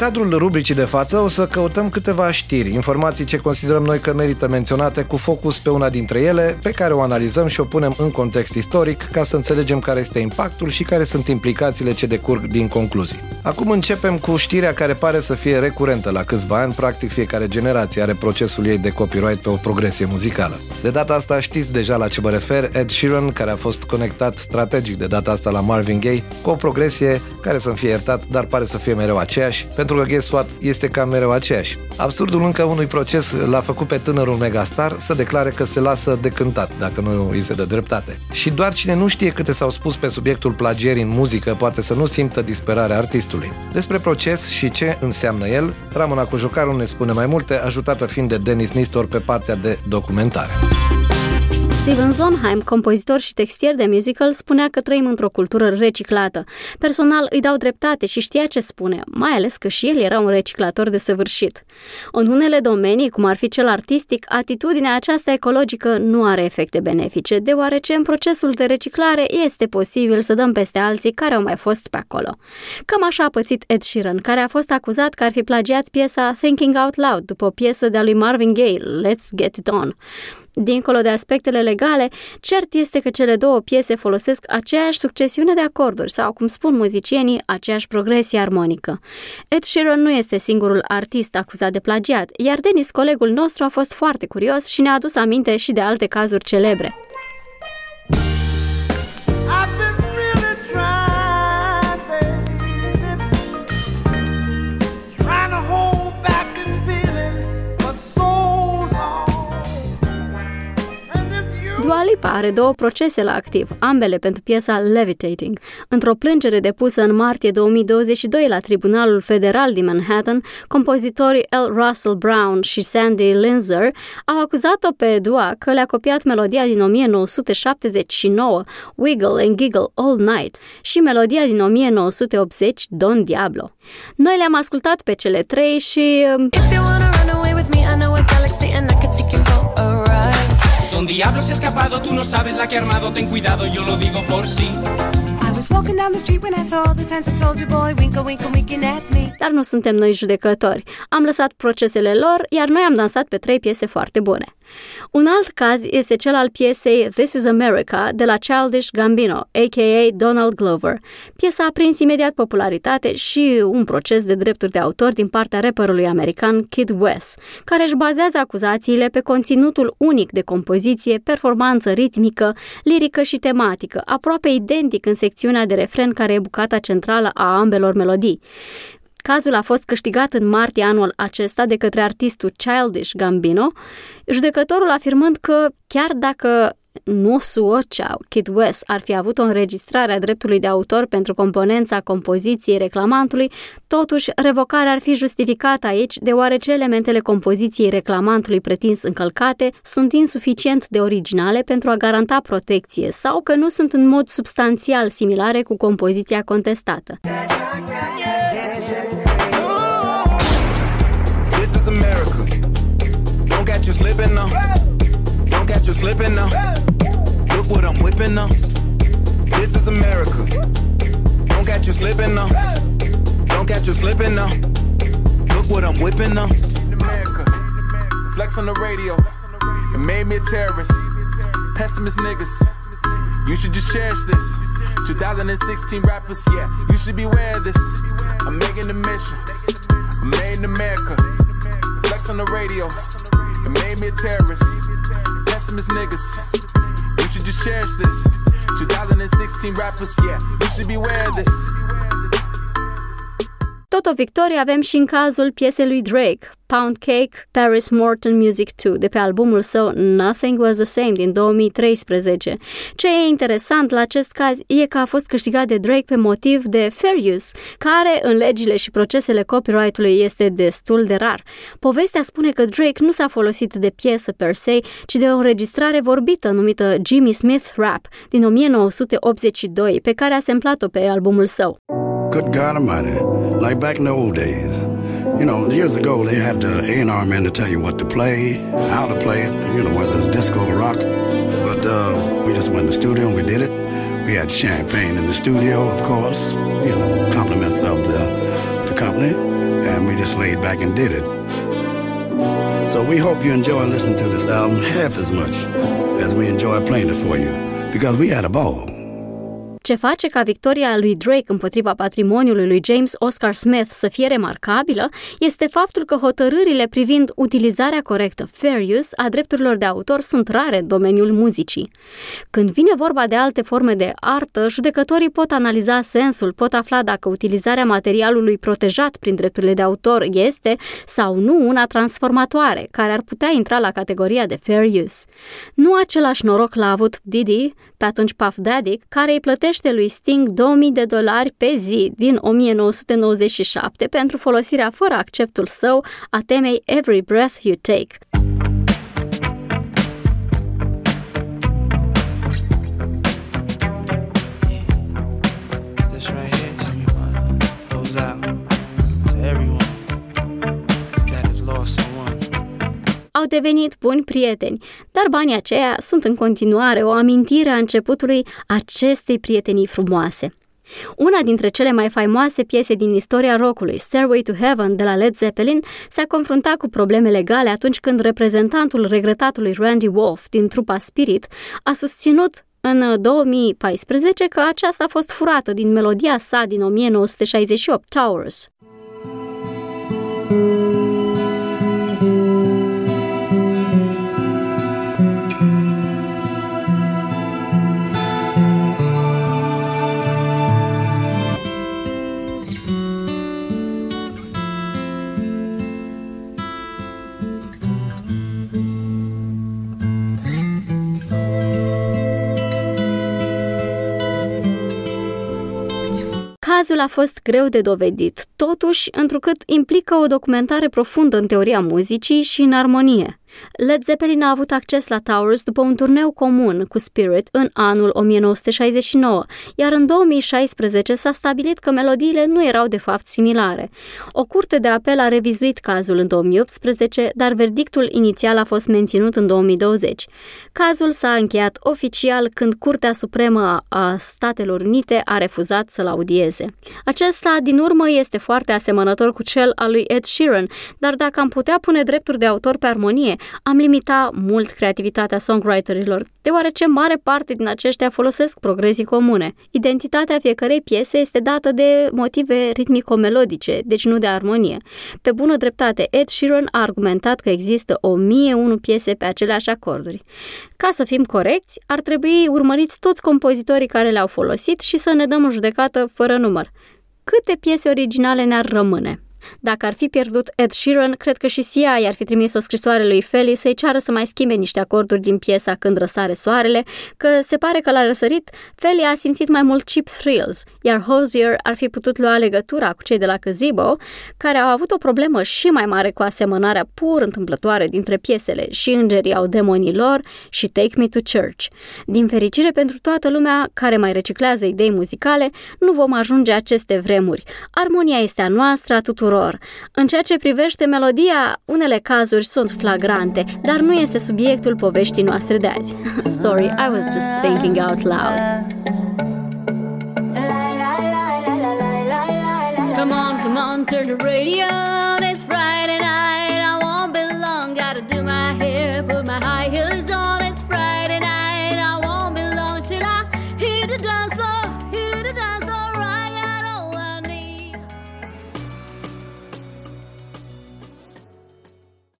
cadrul rubricii de față o să căutăm câteva știri, informații ce considerăm noi că merită menționate cu focus pe una dintre ele, pe care o analizăm și o punem în context istoric ca să înțelegem care este impactul și care sunt implicațiile ce decurg din concluzii. Acum începem cu știrea care pare să fie recurentă la câțiva ani, practic fiecare generație are procesul ei de copyright pe o progresie muzicală. De data asta știți deja la ce mă refer, Ed Sheeran, care a fost conectat strategic de data asta la Marvin Gaye, cu o progresie care să-mi fie iertat, dar pare să fie mereu aceeași, pentru că Guess What este cam mereu aceeași. Absurdul încă unui proces l-a făcut pe tânărul megastar să declare că se lasă de cântat, dacă nu îi se dă dreptate. Și doar cine nu știe câte s-au spus pe subiectul plagierii în muzică poate să nu simtă disperarea artistului. Despre proces și ce înseamnă el, Ramona Cojocaru ne spune mai multe, ajutată fiind de Denis Nistor pe partea de documentare. Steven Sondheim, compozitor și textier de musical, spunea că trăim într-o cultură reciclată. Personal îi dau dreptate și știa ce spune, mai ales că și el era un reciclator de săvârșit. În unele domenii, cum ar fi cel artistic, atitudinea aceasta ecologică nu are efecte benefice, deoarece în procesul de reciclare este posibil să dăm peste alții care au mai fost pe acolo. Cam așa a pățit Ed Sheeran, care a fost acuzat că ar fi plagiat piesa Thinking Out Loud după o piesă de-a lui Marvin Gaye, Let's Get It On. Dincolo de aspectele legale, cert este că cele două piese folosesc aceeași succesiune de acorduri sau, cum spun muzicienii, aceeași progresie armonică. Ed Sheeran nu este singurul artist acuzat de plagiat, iar Denis, colegul nostru, a fost foarte curios și ne-a adus aminte și de alte cazuri celebre. Lipa are două procese la activ, ambele pentru piesa Levitating. Într-o plângere depusă în martie 2022 la Tribunalul Federal din Manhattan, compozitorii L. Russell Brown și Sandy Linzer au acuzat-o pe Dua că le-a copiat melodia din 1979, Wiggle and Giggle All Night, și melodia din 1980, Don Diablo. Noi le-am ascultat pe cele trei și... If you wanna run away with me, I know a galaxy and I can take you for a Don Diablo se ha escapado, tú no sabes la que ha armado, ten cuidado, yo lo digo por sí. Dar nu suntem noi judecători. Am lăsat procesele lor, iar noi am dansat pe trei piese foarte bune. Un alt caz este cel al piesei This is America de la Childish Gambino, a.k.a. Donald Glover. Piesa a prins imediat popularitate și un proces de drepturi de autor din partea rapperului american Kid West, care își bazează acuzațiile pe conținutul unic de compoziție, performanță ritmică, lirică și tematică, aproape identic în secțiunea de refren care e bucata centrală a ambelor melodii. Cazul a fost câștigat în martie anul acesta de către artistul Childish Gambino, judecătorul afirmând că chiar dacă nu Suoceau, Kid West ar fi avut o înregistrare a dreptului de autor pentru componența compoziției reclamantului, totuși revocarea ar fi justificată aici deoarece elementele compoziției reclamantului pretins încălcate sunt insuficient de originale pentru a garanta protecție sau că nu sunt în mod substanțial similare cu compoziția contestată. This is America. Don't catch you slipping now. Don't catch you slipping now. Look what I'm whipping now. This is America. Don't catch you slipping now. Don't catch you slipping now. Look what I'm whipping now. America. Flex on the radio. It made me a terrorist. Pessimist niggas. You should just cherish this. 2016 rappers, yeah, you should be aware of this. I'm making the mission. I'm made in America. Flex on the radio. It made me a terrorist. Pessimist niggas. You should just cherish this. 2016 rappers, yeah, we should be aware of this. Tot o victorie avem și în cazul piesei lui Drake, Pound Cake, Paris Morton Music 2, de pe albumul său Nothing Was The Same din 2013. Ce e interesant la acest caz e că a fost câștigat de Drake pe motiv de fair use, care în legile și procesele copyright-ului este destul de rar. Povestea spune că Drake nu s-a folosit de piesă per se, ci de o înregistrare vorbită numită Jimmy Smith Rap din 1982, pe care a semplat-o pe albumul său. Good God Almighty, like back in the old days. You know, years ago they had the A&R men to tell you what to play, how to play it, you know, whether it's disco or rock. But uh, we just went in the studio and we did it. We had champagne in the studio, of course, you know, compliments of the, the company. and we just laid back and did it. So we hope you enjoy listening to this album half as much as we enjoy playing it for you because we had a ball. Ce face ca victoria lui Drake împotriva patrimoniului lui James Oscar Smith să fie remarcabilă este faptul că hotărârile privind utilizarea corectă, fair use, a drepturilor de autor sunt rare în domeniul muzicii. Când vine vorba de alte forme de artă, judecătorii pot analiza sensul, pot afla dacă utilizarea materialului protejat prin drepturile de autor este sau nu una transformatoare, care ar putea intra la categoria de fair use. Nu același noroc l-a avut Diddy, pe atunci Puff Daddy, care îi plătește plătește lui Sting 2000 de dolari pe zi din 1997 pentru folosirea fără acceptul său a temei Every Breath You Take. Devenit buni prieteni, dar banii aceia sunt în continuare o amintire a începutului acestei prietenii frumoase. Una dintre cele mai faimoase piese din istoria rockului, Stairway to Heaven de la Led Zeppelin, s-a confruntat cu probleme legale atunci când reprezentantul regretatului Randy Wolf din trupa Spirit a susținut în 2014 că aceasta a fost furată din melodia sa din 1968, Towers. Cazul a fost greu de dovedit, totuși, întrucât implică o documentare profundă în teoria muzicii și în armonie. Led Zeppelin a avut acces la Towers după un turneu comun cu Spirit în anul 1969, iar în 2016 s-a stabilit că melodiile nu erau de fapt similare. O curte de apel a revizuit cazul în 2018, dar verdictul inițial a fost menținut în 2020. Cazul s-a încheiat oficial când Curtea Supremă a Statelor Unite a refuzat să-l audieze. Acesta, din urmă, este foarte asemănător cu cel al lui Ed Sheeran, dar dacă am putea pune drepturi de autor pe armonie, am limita mult creativitatea songwriterilor, deoarece mare parte din aceștia folosesc progresii comune. Identitatea fiecărei piese este dată de motive ritmico-melodice, deci nu de armonie. Pe bună dreptate, Ed Sheeran a argumentat că există 1001 piese pe aceleași acorduri. Ca să fim corecți, ar trebui urmăriți toți compozitorii care le-au folosit și să ne dăm o judecată fără număr. Câte piese originale ne-ar rămâne? Dacă ar fi pierdut Ed Sheeran, cred că și Sia i-ar fi trimis o scrisoare lui Feli să-i ceară să mai schimbe niște acorduri din piesa Când răsare soarele, că se pare că la răsărit, Feli a simțit mai mult cheap thrills, iar Hosier ar fi putut lua legătura cu cei de la Gazebo, care au avut o problemă și mai mare cu asemănarea pur întâmplătoare dintre piesele și îngerii au demonii lor și Take Me to Church. Din fericire pentru toată lumea care mai reciclează idei muzicale, nu vom ajunge aceste vremuri. Armonia este a noastră, a tuturor tuturor. În ceea ce privește melodia, unele cazuri sunt flagrante, dar nu este subiectul poveștii noastre de azi. Sorry, I was just thinking out loud. Come on, come on, turn the radio